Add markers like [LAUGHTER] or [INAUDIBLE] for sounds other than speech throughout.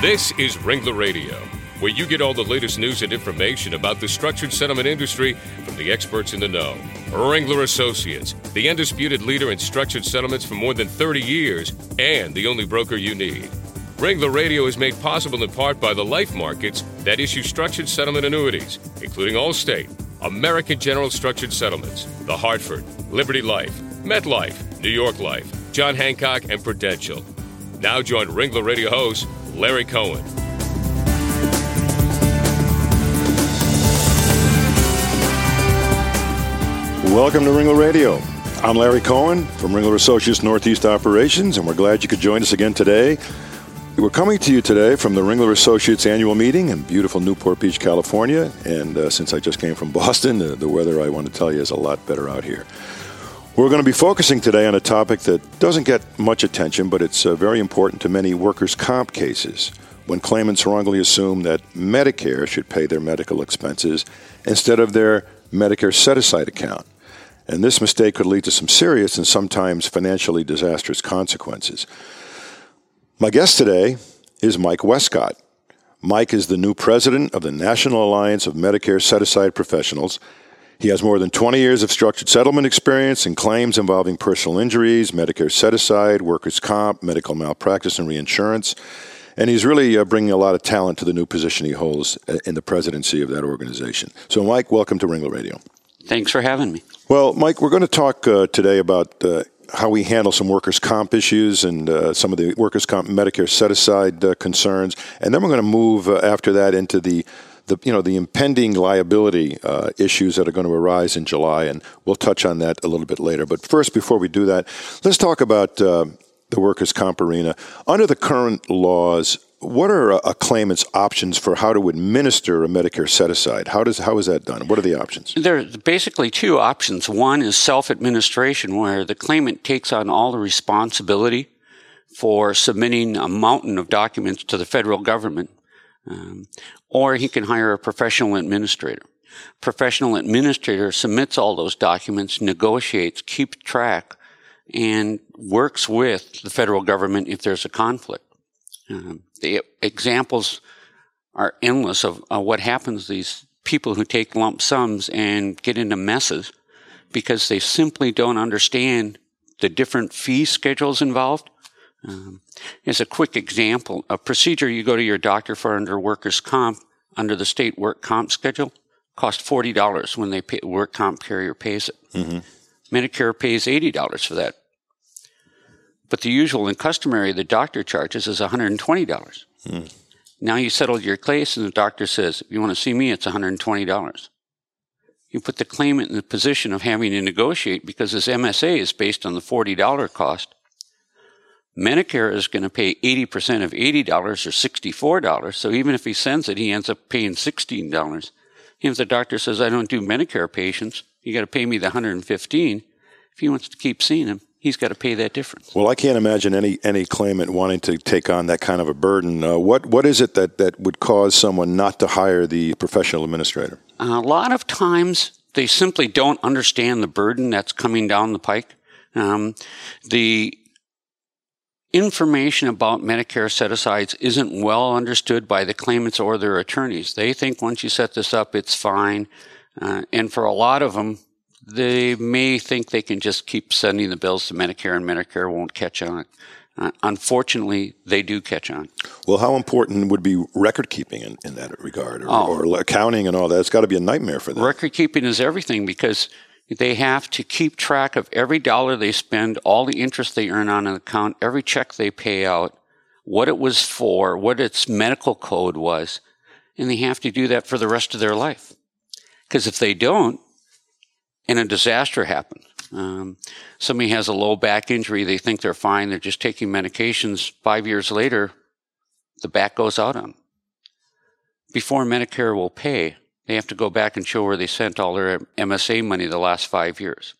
This is Ringler Radio, where you get all the latest news and information about the structured settlement industry from the experts in the know. Ringler Associates, the undisputed leader in structured settlements for more than 30 years and the only broker you need. Ringler Radio is made possible in part by the life markets that issue structured settlement annuities, including Allstate, American General Structured Settlements, The Hartford, Liberty Life, MetLife, New York Life, John Hancock, and Prudential. Now join Ringler Radio host Larry Cohen. Welcome to Ringler Radio. I'm Larry Cohen from Ringler Associates Northeast Operations, and we're glad you could join us again today. We're coming to you today from the Ringler Associates annual meeting in beautiful Newport Beach, California. And uh, since I just came from [LAUGHS] Boston, the, the weather I want to tell you is a lot better out here. We're going to be focusing today on a topic that doesn't get much attention, but it's uh, very important to many workers' comp cases when claimants wrongly assume that Medicare should pay their medical expenses instead of their Medicare set aside account. And this mistake could lead to some serious and sometimes financially disastrous consequences. My guest today is Mike Westcott. Mike is the new president of the National Alliance of Medicare Set Aside Professionals. He has more than 20 years of structured settlement experience in claims involving personal injuries, Medicare set aside, workers' comp, medical malpractice, and reinsurance. And he's really uh, bringing a lot of talent to the new position he holds uh, in the presidency of that organization. So, Mike, welcome to Ringler Radio. Thanks for having me. Well, Mike, we're going to talk uh, today about uh, how we handle some workers' comp issues and uh, some of the workers' comp Medicare set aside uh, concerns. And then we're going to move uh, after that into the the you know the impending liability uh, issues that are going to arise in July, and we'll touch on that a little bit later. But first, before we do that, let's talk about uh, the workers' comp arena. Under the current laws, what are a, claimant's options for how to administer a Medicare set aside? How does how is that done? What are the options? There's basically two options. One is self administration, where the claimant takes on all the responsibility for submitting a mountain of documents to the federal government, um, or he can hire a professional administrator. Professional administrator submits all those documents, negotiates, keeps track, and works with the federal government if there's a conflict. Um, the examples are endless of, what happens to these people who take lump sums and get into messes because they simply don't understand the different fee schedules involved. Um, as a quick example, a procedure you go to your doctor for under workers' comp under the state work comp schedule costs forty dollars when they pay, work comp carrier pays it. Mm-hmm. Medicare pays eighty dollars for that. But the usual and customary the doctor charges is $120. Mm. Now you settled your case and the doctor says, if you want to see me, it's $120. You put the claimant in the position of having to negotiate because his MSA is based on the $40 cost. Medicare is going to pay 80% of $80 or $64. So even if he sends it, he ends up paying $16. If the doctor says, I don't do Medicare patients, you got to pay me the 115. If he wants to keep seeing him, he's got to pay that difference. Well, I can't imagine any any claimant wanting to take on that kind of a burden. Uh, what what is it that that would cause someone not to hire the professional administrator? a lot of times they simply don't understand the burden that's coming down the pike. Um, the information about Medicare set asides isn't well understood by the claimants or their attorneys. They think once you set this up, it's fine. Uh, and for a lot of them, they may think they can just keep sending the bills to Medicare and Medicare won't catch on. Uh, unfortunately, they do catch on. Well, how important would be record keeping in, in that regard or, oh. or, accounting and all that? It's got to be a nightmare for them. Record keeping is everything because they have to keep track of every dollar they spend, all the interest they earn on an account, every check they pay out, what it was for, what its medical code was, and they have to do that for the rest of their life. Because if they don't, and a disaster happens. Um, somebody has a low back injury, they think they're fine, they're just taking medications. Five years later, the back goes out on them. Before Medicare will pay, they have to go back and show where they sent all their MSA money the last five years.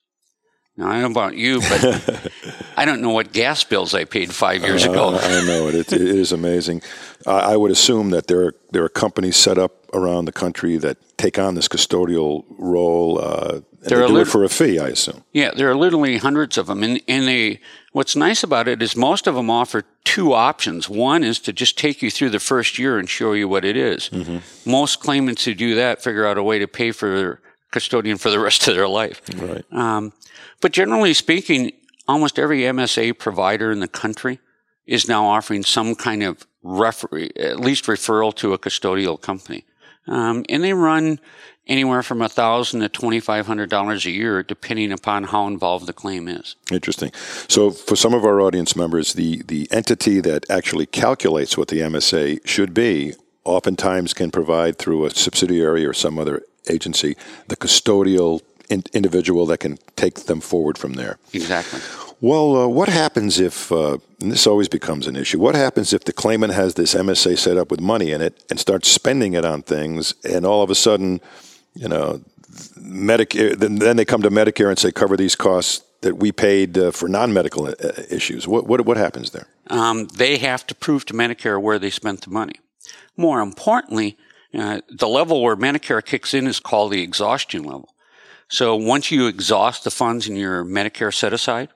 Now, I don't know about you, but [LAUGHS] I don't know what gas bills I paid five years uh, ago. I know it. It, it is amazing. I, I, would assume that there are, there are companies set up around the country that take on this custodial role. Uh, And there they do lit- it for a fee, I assume. Yeah, there are literally hundreds of them. And, and they, what's nice about it is most of them offer two options. One is to just take you through the first year and show you what it is. Mm-hmm. Most claimants who do that figure out a way to pay for their custodian for the rest of their life. Right. Um, but generally speaking, almost every MSA provider in the country is now offering some kind of refer- at least referral to a custodial company. Um, and they run anywhere from a thousand to twenty five hundred dollars a year, depending upon how involved the claim is. Interesting. So, for some of our audience members, the the entity that actually calculates what the MSA should be, oftentimes can provide through a subsidiary or some other agency the custodial in- individual that can take them forward from there. Exactly. Well, uh, what happens if, uh, and this always becomes an issue, what happens if the claimant has this MSA set up with money in it and starts spending it on things, and all of a sudden, you know, Medicare, then, they come to Medicare and say, cover these costs that we paid uh, for non-medical uh, issues. What, what, what happens there? Um, they have to prove to Medicare where they spent the money. More importantly, uh, the level where Medicare kicks in is called the exhaustion level. So once you exhaust the funds in your Medicare set aside,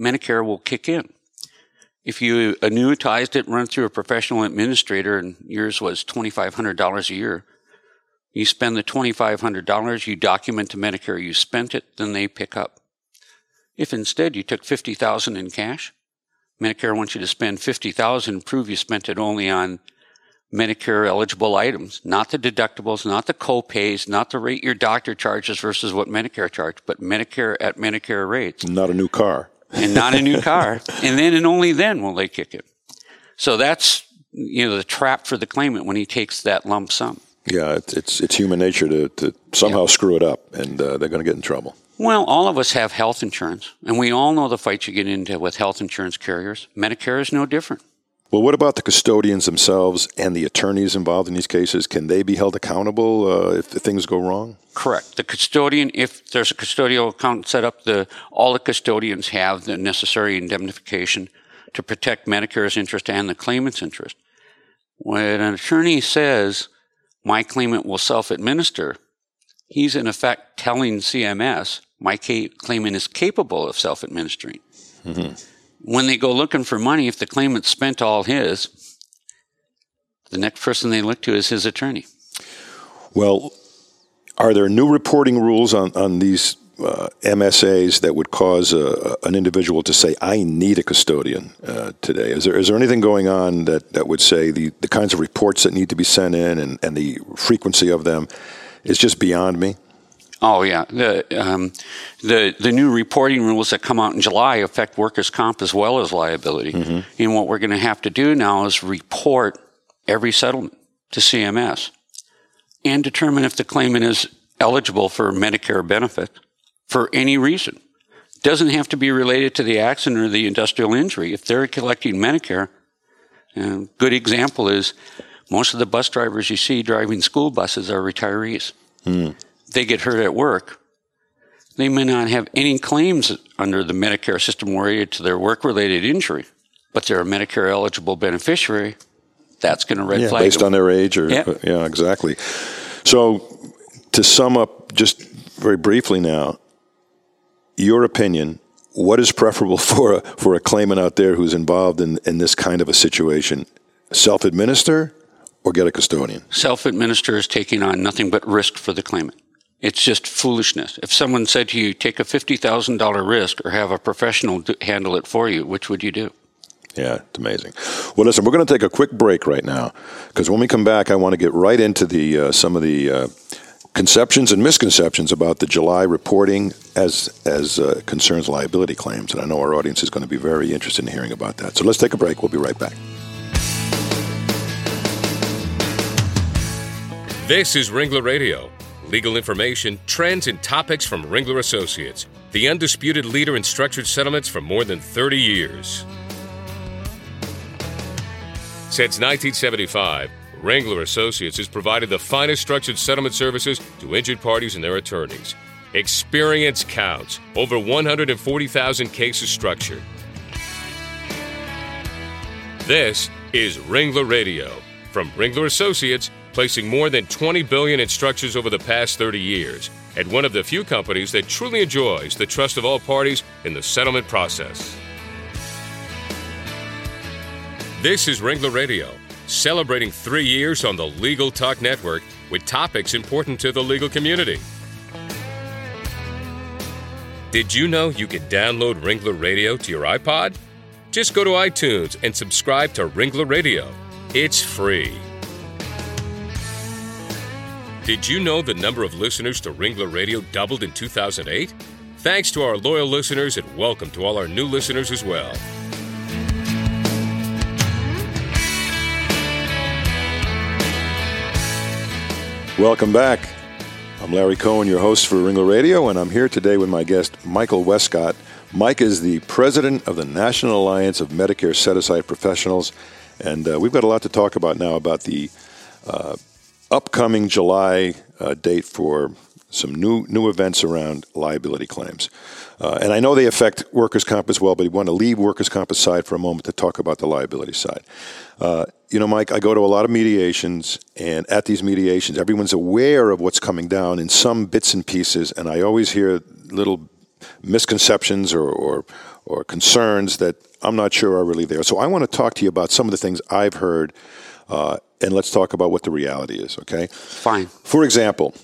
Medicare will kick in. If you annuitized it, run through a professional administrator, and yours was $2,500 a year, you spend the $2,500, you document to Medicare you spent it, then they pick up. If instead you took 50000 in cash, Medicare wants you to spend 50000 prove you spent it only on Medicare eligible items, not the deductibles, not the co-pays, not the rate your doctor charges versus what Medicare charged, but Medicare at Medicare rates. Not a new car. and not a new car. [LAUGHS] And then and only then will they kick it. So that's, you know, the trap for the claimant when he takes that lump sum. Yeah, it's it's, it's human nature to, to somehow screw it up, and uh, they're going to get in trouble. Well, all of us have health insurance, and we all know the fights you get into with health insurance carriers. Medicare is no different. Well, what about the custodians themselves and the attorneys involved in these cases? Can they be held accountable uh, if things go wrong? Correct. The custodian, if there's a custodial account set up, the all the custodians have the necessary indemnification to protect Medicare's interest and the claimant's interest. When an attorney says my claimant will self-administer, he's in effect telling CMS my claimant is capable of self-administering. Mm-hmm when they go looking for money, if the claimant spent all his, the next person they look to is his attorney. Well, are there new reporting rules on, on these uh, MSAs that would cause a, an individual to say, I need a custodian uh, today? Is there, is there anything going on that, that would say the, the kinds of reports that need to be sent in and, and the frequency of them is just beyond me? Oh yeah, the um, the the new reporting rules that come out in July affect workers' comp as well as liability. Mm-hmm. And what we're going to have to do now is report every settlement to CMS and determine if the claimant is eligible for Medicare benefit for any reason. Doesn't have to be related to the accident or the industrial injury. If they're collecting Medicare, a good example is most of the bus drivers you see driving school buses are retirees. Mm they get hurt at work, they may not have any claims under the Medicare system related to their work related injury, but they're a Medicare eligible beneficiary. That's going to red yeah, flag based them. on their age, or yeah. yeah, exactly. So, to sum up, just very briefly now, your opinion what is preferable [LAUGHS] for a, for a claimant out there who's involved in, in this kind of a situation? Self administer or get a custodian? Self administer is taking on nothing but risk for the claimant. It's just foolishness. If someone said to you, take a $50,000 risk or have a professional handle it for you, which would you do? Yeah, it's amazing. Well, listen, we're going to take a quick break right now because when we come back, I want to get right into the uh, some of the uh, conceptions and misconceptions about the July reporting as as uh, concerns liability claims, and I know our audience is going to be very interested in hearing about that. So let's take a break. We'll be right back. This is Ringler Radio legal information, trends, and topics from Ringler Associates, the undisputed leader in structured settlements for more than 30 years. Since 1975, Ringler Associates has provided the finest structured settlement services to injured parties and their attorneys. Experience counts. Over 140,000 cases structured. This is Ringler Radio from Ringler Associates placing more than 20 billion in structures over the past 30 years. and one of the few companies that truly enjoys the trust of all parties in the settlement process. This is Ringler Radio, celebrating three years on the Legal Talk Network with topics important to the legal community. Did you know you can download Ringler Radio to your iPod? Just go to iTunes and subscribe to Ringler Radio. It's free. Did you know the number of listeners to Ringler Radio doubled in 2008? Thanks to our loyal listeners and welcome to all our new listeners as well. Welcome back. I'm Larry Cohen, your host for Ringler Radio, and I'm here today with my guest, Michael Westcott. Mike is the president of the National Alliance of Medicare Set Aside Professionals, and uh, we've got a lot to talk about now about the uh, upcoming July uh, date for some new new events around liability claims. Uh, and I know they affect workers' comp as well, but we want to leave workers' comp aside for a moment to talk about the liability side. You know, Mike, I go to a lot of mediations, and at these mediations, everyone's aware of what's coming down in some bits and pieces, and I always hear little misconceptions or, or, or concerns that I'm not sure are really there. So I want to talk to you about some of the things I've heard uh, and let's talk about what the reality is, okay? Fine. For example,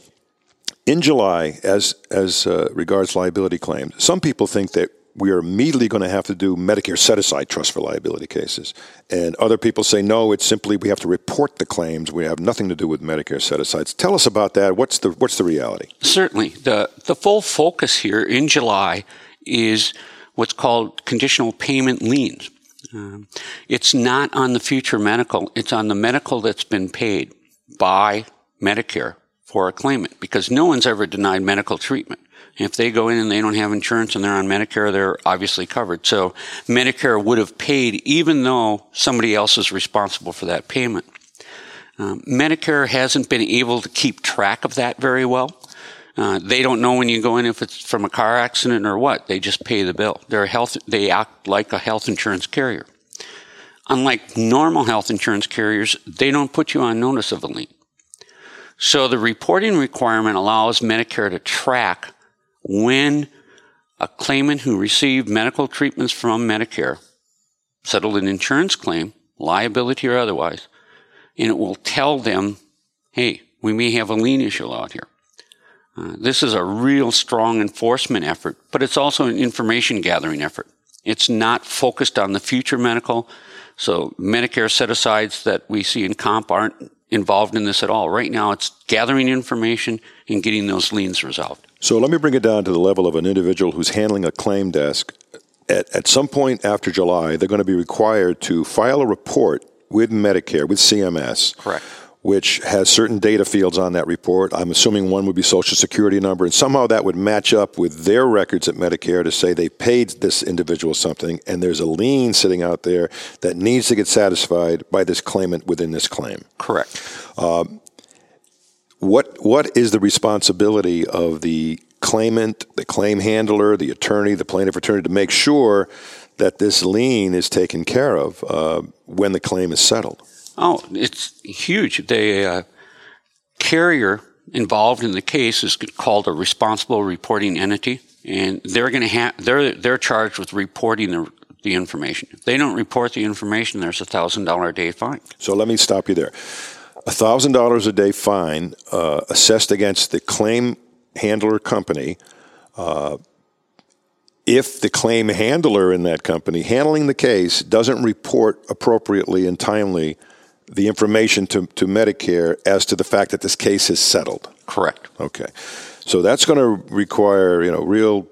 in July, as, as uh, regards liability claims, some people think that we are immediately going to have to do Medicare set aside trust for liability cases. And other people say, no, it's simply we have to report the claims. We have nothing to do with Medicare set asides. Tell us about that. What's the, what's the reality? Certainly. The, the full focus here in July is what's called conditional payment liens. Um, it's not on the future medical, it's on the medical that's been paid by Medicare for a claimant because no one's ever denied medical treatment. If they go in and they don't have insurance and they're on Medicare, they're obviously covered. So Medicare would have paid even though somebody else is responsible for that payment. Um, Medicare hasn't been able to keep track of that very well. Uh, they don't know when you go in if it's from a car accident or what. They just pay the bill. They're health. They act like a health insurance carrier. Unlike normal health insurance carriers, they don't put you on notice of a lien. So the reporting requirement allows Medicare to track when a claimant who received medical treatments from Medicare settled an insurance claim, liability or otherwise, and it will tell them, hey, we may have a lien issue out here. Uh, this is a real strong enforcement effort, but it's also an information gathering effort. It's not focused on the future medical. So Medicare set asides that we see in comp aren't involved in this at all. Right now, it's gathering information and getting those liens resolved. So let me bring it down to the level of an individual who's handling a claim desk. At, at some point after July, they're going to be required to file a report with Medicare, with CMS. Correct which has certain data fields on that report. I'm assuming one would be social security number, and somehow that would match up with their records at Medicare to say they paid this individual something, and there's a lien sitting out there that needs to get satisfied by this claimant within this claim. Correct. Um, what what is the responsibility of the claimant, the claim handler, the attorney, the plaintiff attorney to make sure that this lien is taken care of uh, when the claim is settled? Oh, it's huge. The uh, carrier involved in the case is called a responsible reporting entity, and they're going to have they're they're charged with reporting the the information. If they don't report the information, there's a thousand dollar a day fine. So let me stop you there. A thousand dollars a day fine uh, assessed against the claim handler company. Uh, if the claim handler in that company handling the case doesn't report appropriately and timely the information to, to Medicare as to the fact that this case is settled. Correct. Okay. So that's going to require, you know, real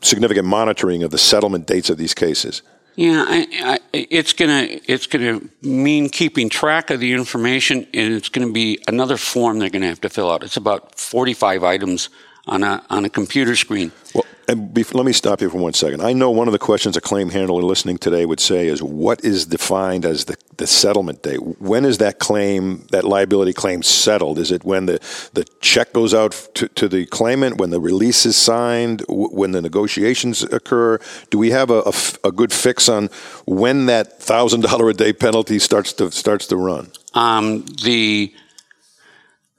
significant monitoring of the settlement dates of these cases. Yeah, I, I, it's gonna it's gonna mean keeping track of the information, and it's gonna be another form they're gonna have to fill out. It's about forty five items on a on a computer screen. Well, and let me stop you for one second. I know one of the questions a claim handler listening today would say is, "What is defined as the, the settlement date? When is that claim, that liability claim, settled? Is it when the, the check goes out to, to the claimant, when the release is signed, when the negotiations occur? Do we have a, a, a good fix on when that thousand dollar a day penalty starts to starts to run?" Um, the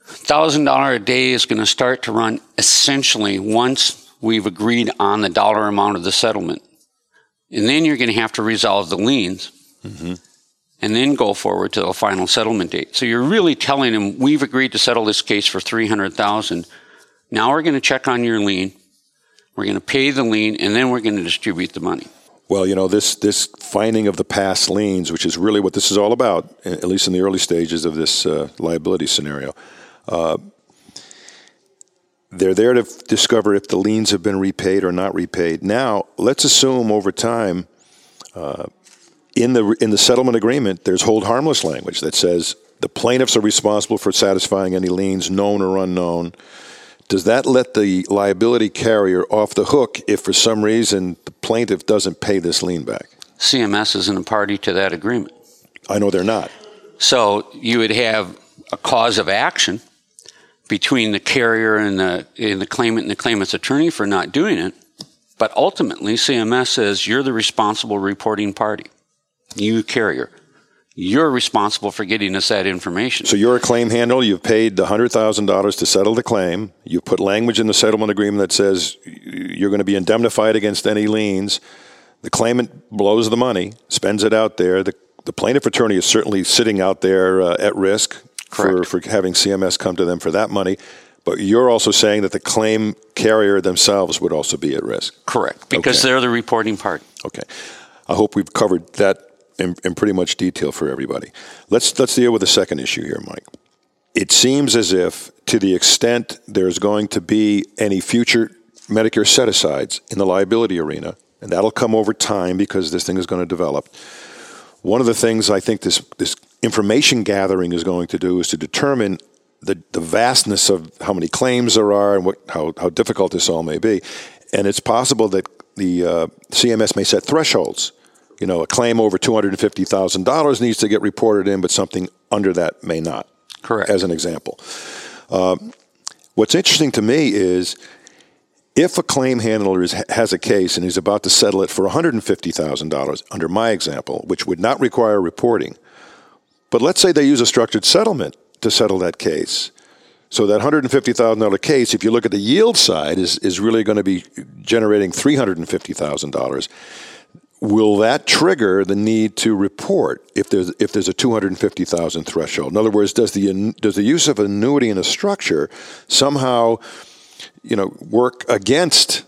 $1,000 a day is going to start to run essentially once we've agreed on the dollar amount of the settlement. And then you're going to have to resolve the liens mm-hmm. and then go forward to the final settlement date. So you're really telling them, we've agreed to settle this case for 300000 Now we're going to check on your lien. We're going to pay the lien and then we're going to distribute the money. Well, you know, this, this finding of the past liens, which is really what this is all about, at least in the early stages of this uh, liability scenario, uh, they're there to f- discover if the liens have been repaid or not repaid. Now, let's assume over time, uh, in the in the settlement agreement, there's hold harmless language that says the plaintiffs are responsible for satisfying any liens, known or unknown. Does that let the liability carrier off the hook if, for some reason, the plaintiff doesn't pay this lien back? CMS isn't a party to that agreement. I know they're not. So you would have a cause of action between the carrier and the, and the claimant and the claimant's attorney for not doing it. But ultimately, CMS says you're the responsible reporting party. You carrier. You're responsible for getting us that information. So you're a claim handler. You've paid the $100,000 to settle the claim. You've put language in the settlement agreement that says you're going to be indemnified against any liens. The claimant blows the money, spends it out there. The, the plaintiff attorney is certainly sitting out there uh, at risk, for, for having CMS come to them for that money. But you're also saying that the claim carrier themselves would also be at risk. Correct, because okay. they're the reporting part. Okay. I hope we've covered that in, in, pretty much detail for everybody. Let's let's deal with the second issue here, Mike. It seems as if, to the extent there's going to be any future Medicare set asides in the liability arena, and that'll come over time because this thing is going to develop. One of the things I think this this information gathering is going to do is to determine the, the vastness of how many claims there are and what, how, how difficult this all may be. And it's possible that the uh, CMS may set thresholds. You know, a claim over $250,000 needs to get reported in, but something under that may not. Correct. As an example. Uh, what's interesting to me is if a claim handler is, has a case and he's about to settle it for $150,000, under my example, which would not require reporting, but let's say they use a structured settlement to settle that case. So that $150,000 case, if you look at the yield side, is, is really going to be generating $350,000. Will that trigger the need to report if there's if there's a 250,000 threshold? In other words, does the does the use of annuity in a structure somehow, you know, work against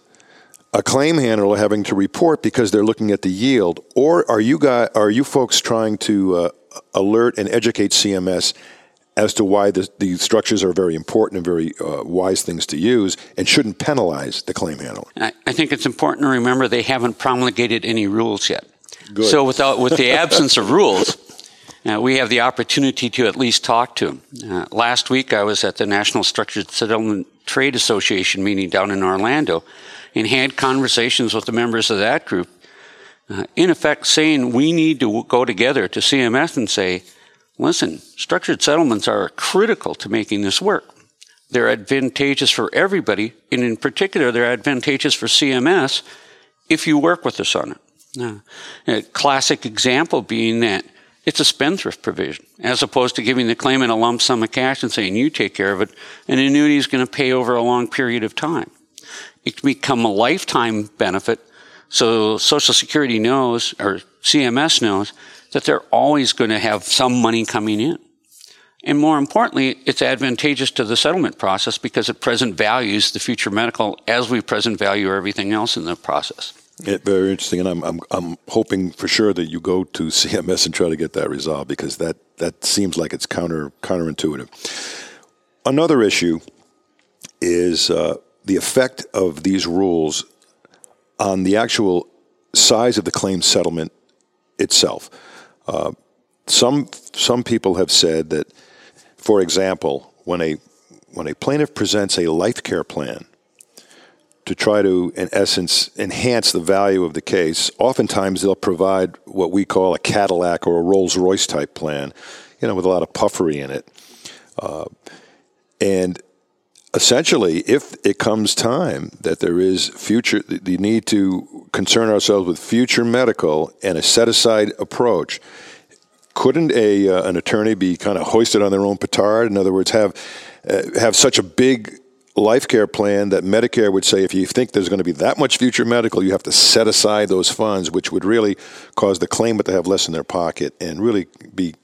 a claim handler having to report because they're looking at the yield, or are you guys are you folks trying to uh, alert and educate CMS as to why the, these structures are very important and very uh, wise things to use and shouldn't penalize the claim handler. I, I think it's important to remember they haven't promulgated any rules yet. Good. So without with the absence of rules, uh, we have the opportunity to at least talk to them. Uh, last week, I was at the National Structured Settlement Trade Association meeting down in Orlando, and had conversations with the members of that group uh, in effect saying we need to go together to CMS and say, listen, structured settlements are critical to making this work. They're advantageous for everybody, and in particular, they're advantageous for CMS if you work with us on it. A classic example being that it's a spendthrift provision, as opposed to giving the claimant a lump sum of cash and saying, you take care of it. An annuity is going to pay over a long period of time. It can become a lifetime benefit so Social Security knows, or CMS knows, that they're always going to have some money coming in. And more importantly, it's advantageous to the settlement process because it present values the future medical as we present value everything else in the process. Very interesting, and I'm, I'm, I'm hoping for sure that you go to [LAUGHS] CMS and try to get that resolved because that, that seems like it's counter counterintuitive. Another issue is uh, the effect of these rules on the actual size of the claim settlement itself. Uh, some some people have said that, for example, when a when a plaintiff presents a life care plan to try to, in essence, enhance the value of the case, oftentimes they'll provide what we call a Cadillac or a Rolls Royce type plan, you know, with a lot of puffery in it. Uh, and essentially, if it comes time that there is future, the need to concern ourselves with future medical and a set aside approach, couldn't a uh, an attorney be kind of hoisted on their own petard? In other words, have uh, have such a big life care plan that Medicare would say if you think there's going to be that much future medical, you have to set aside those funds, which would really cause the claimant to have less in their pocket and really be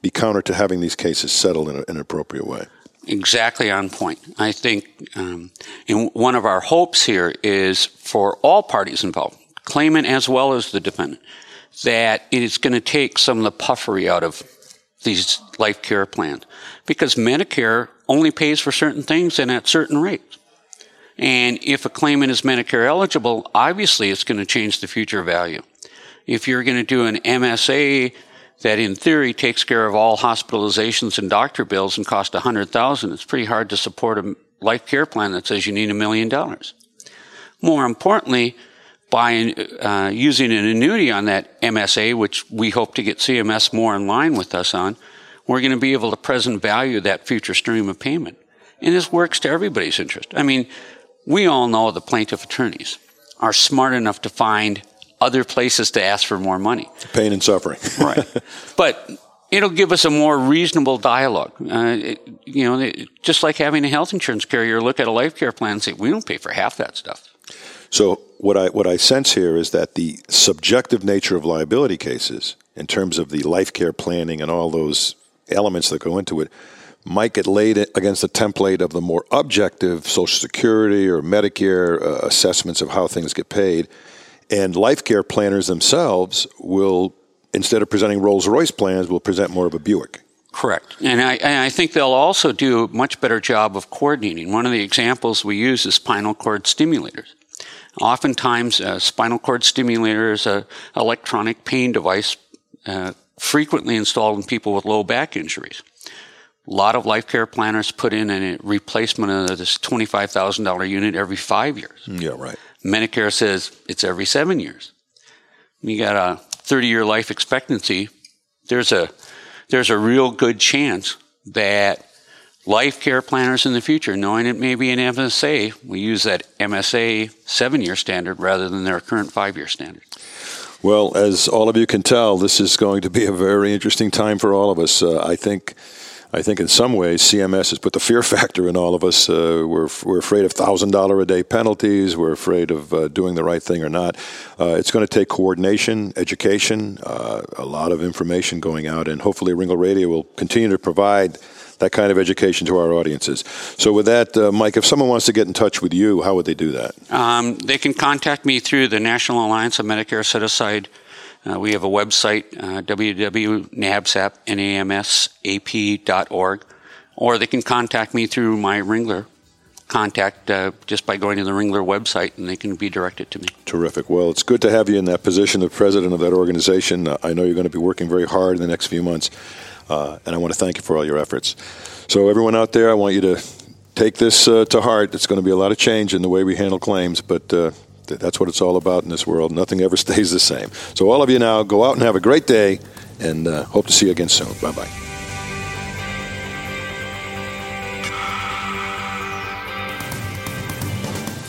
be counter to having these cases settled in, a, in an appropriate way. Exactly on point. I think um, one of our hopes here is for all parties involved, claimant as well as the defendant, that it is going to take some of the puffery out of these life care plans because Medicare only pays for certain things and at certain rates. And if a claimant is Medicare eligible, obviously it's going to change the future value. If you're going to do an MSA that in theory takes care of all hospitalizations and doctor bills and cost 100,000, it's pretty hard to support a life care plan that says you need a million dollars. More importantly, by uh, using an annuity on that MSA, which we hope to get CMS more in line with us on, we're going to be able to present value that future stream of payment. And this works to everybody's interest. I mean, we all know the plaintiff attorneys are smart enough to find other places to ask for more money. Pain and suffering. [LAUGHS] right. But it'll give us a more reasonable dialogue. Uh, it, you know, it, just like having a health insurance carrier look at a life care plan and say, we don't pay for half that stuff. So what I what I sense here is that the subjective nature of liability cases, in terms of the life care planning and all those elements that go into it might get laid against the template of the more objective Social Security or Medicare uh, assessments of how things get paid. And life care planners themselves will, instead of presenting Rolls Royce plans, will present more of a Buick. Correct. And I, and I, think they'll also do a much better job of coordinating. One of the examples we use is spinal cord stimulators. Oftentimes, a spinal cord stimulator is an electronic pain device uh, frequently installed in people with low back injuries. A lot of life care planners put in a replacement of this $25,000 unit every five years. Yeah, right. Medicare says it's every seven years. You got a 30 year life expectancy. There's a, there's a real good chance that life care planners in the future, knowing it may be an MSA, we use that MSA seven year standard rather than their current five year standard. Well, as all of you can tell, this is going to be a very interesting time for all of us. Uh, I think. I think in some ways CMS has put the fear [LAUGHS] factor in all of us. Uh, we're, we're afraid of $1,000 a day penalties. We're afraid of uh, doing the right thing or not. Uh, it's going to take coordination, education, uh, a lot of information going out, and hopefully Ringler Radio will continue to provide that kind of education to our audiences. So, with that, uh, Mike, if someone wants to get in touch with you, how would they do that? Um, they can contact me through the National Alliance of Medicare Set Aside. Uh, we have a website, uh, or they can contact me through my Ringler contact uh, just by going to the Ringler website and they can be directed to me. Terrific. Well, it's good to have you in that position of president of that organization. Uh, I know you're going to be working very hard in the next few months. Uh, and I want to thank you for all your efforts. So, everyone out there, I want you to take this uh, to heart. It's going to be a lot of change in the way we handle claims, but that's what it's all about in this world. Nothing ever [LAUGHS] stays the same. So, all of you now, go out and have a great day, and uh, hope to see you again soon. Bye bye.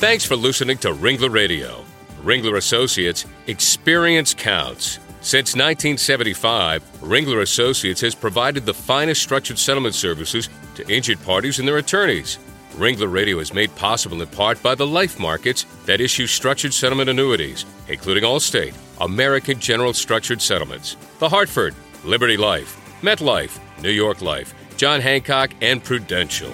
Thanks for listening to Ringler Radio. Ringler Associates, experience counts. Since 1975, Ringler Associates has provided the finest structured settlement services to injured parties and their attorneys. Ringler Radio is made possible in part by the life markets that issue structured settlement annuities, including Allstate, American General Structured Settlements, The Hartford, Liberty Life, MetLife, New York Life, John Hancock, and Prudential.